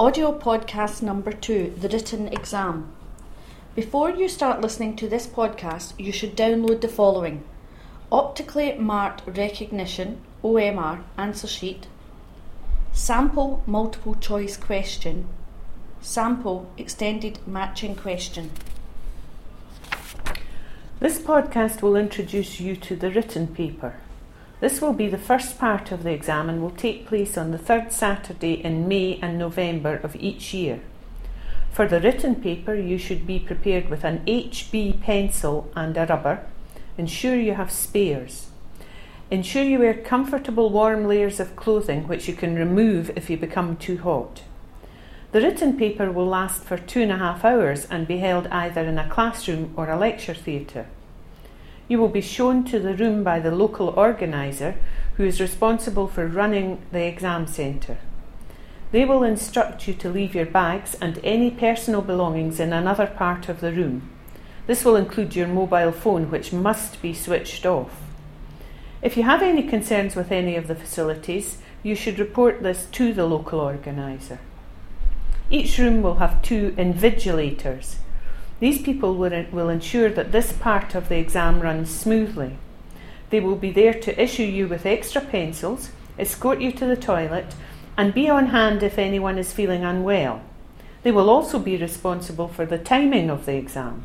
Audio podcast number two The Written Exam. Before you start listening to this podcast, you should download the following Optically Marked Recognition OMR answer sheet, Sample multiple choice question, Sample extended matching question. This podcast will introduce you to the written paper. This will be the first part of the exam and will take place on the third Saturday in May and November of each year. For the written paper, you should be prepared with an HB pencil and a rubber. Ensure you have spares. Ensure you wear comfortable warm layers of clothing which you can remove if you become too hot. The written paper will last for two and a half hours and be held either in a classroom or a lecture theatre. You will be shown to the room by the local organiser who is responsible for running the exam centre. They will instruct you to leave your bags and any personal belongings in another part of the room. This will include your mobile phone, which must be switched off. If you have any concerns with any of the facilities, you should report this to the local organiser. Each room will have two invigilators these people will, will ensure that this part of the exam runs smoothly. They will be there to issue you with extra pencils, escort you to the toilet, and be on hand if anyone is feeling unwell. They will also be responsible for the timing of the exam.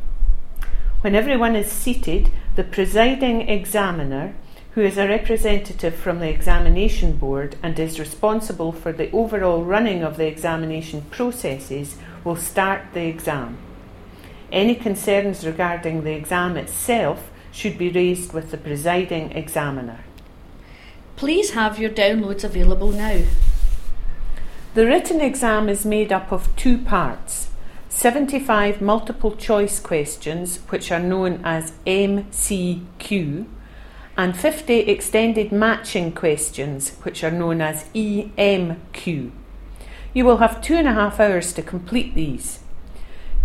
When everyone is seated, the presiding examiner, who is a representative from the examination board and is responsible for the overall running of the examination processes, will start the exam. Any concerns regarding the exam itself should be raised with the presiding examiner. Please have your downloads available now. The written exam is made up of two parts 75 multiple choice questions, which are known as MCQ, and 50 extended matching questions, which are known as EMQ. You will have two and a half hours to complete these.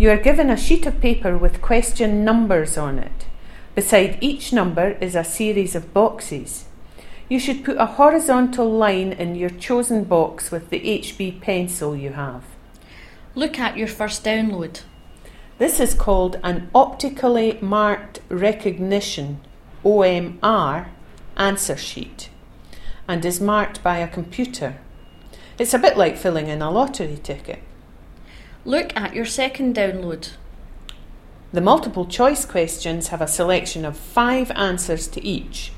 You are given a sheet of paper with question numbers on it. Beside each number is a series of boxes. You should put a horizontal line in your chosen box with the HB pencil you have. Look at your first download. This is called an optically marked recognition OMR answer sheet and is marked by a computer. It's a bit like filling in a lottery ticket. Look at your second download. The multiple choice questions have a selection of five answers to each.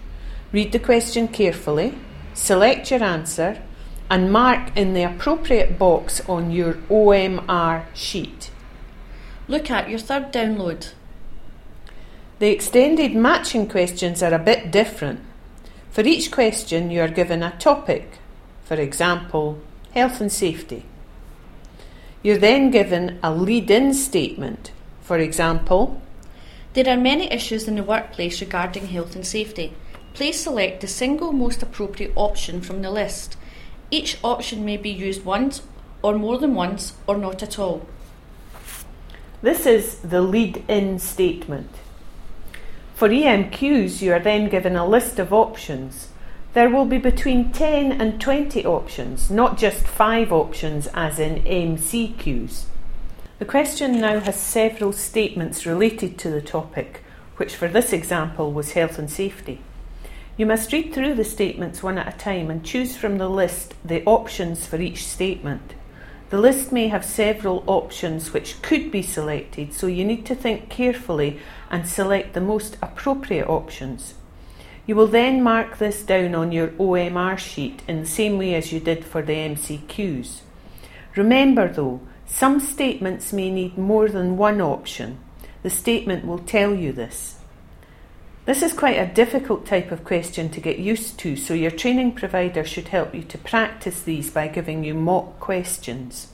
Read the question carefully, select your answer, and mark in the appropriate box on your OMR sheet. Look at your third download. The extended matching questions are a bit different. For each question, you are given a topic, for example, health and safety. You're then given a lead in statement. For example, There are many issues in the workplace regarding health and safety. Please select the single most appropriate option from the list. Each option may be used once, or more than once, or not at all. this is the lead in statement. For EMQs, you are then given a list of options. There will be between 10 and 20 options, not just 5 options as in MCQs. The question now has several statements related to the topic, which for this example was health and safety. You must read through the statements one at a time and choose from the list the options for each statement. The list may have several options which could be selected, so you need to think carefully and select the most appropriate options. You will then mark this down on your OMR sheet in the same way as you did for the MCQs. Remember though, some statements may need more than one option. The statement will tell you this. This is quite a difficult type of question to get used to, so your training provider should help you to practice these by giving you mock questions.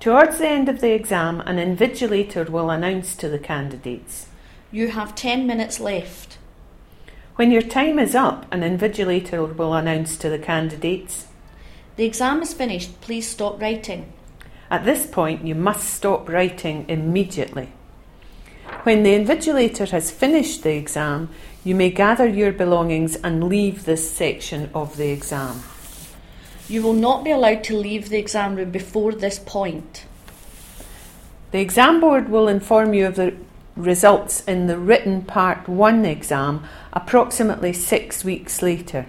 Towards the end of the exam, an invigilator will announce to the candidates You have 10 minutes left. When your time is up, an invigilator will announce to the candidates. The exam is finished. Please stop writing. At this point, you must stop writing immediately. When the invigilator has finished the exam, you may gather your belongings and leave this section of the exam. You will not be allowed to leave the exam room before this point. The exam board will inform you of the results in the written Part 1 exam approximately six weeks later.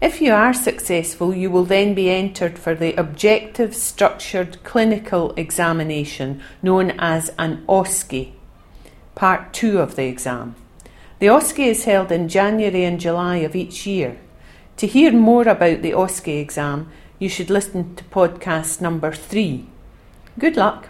If you are successful, you will then be entered for the Objective Structured Clinical Examination, known as an OSCE, Part 2 of the exam. The OSCE is held in January and July of each year. To hear more about the OSCE exam, you should listen to podcast number 3. Good luck!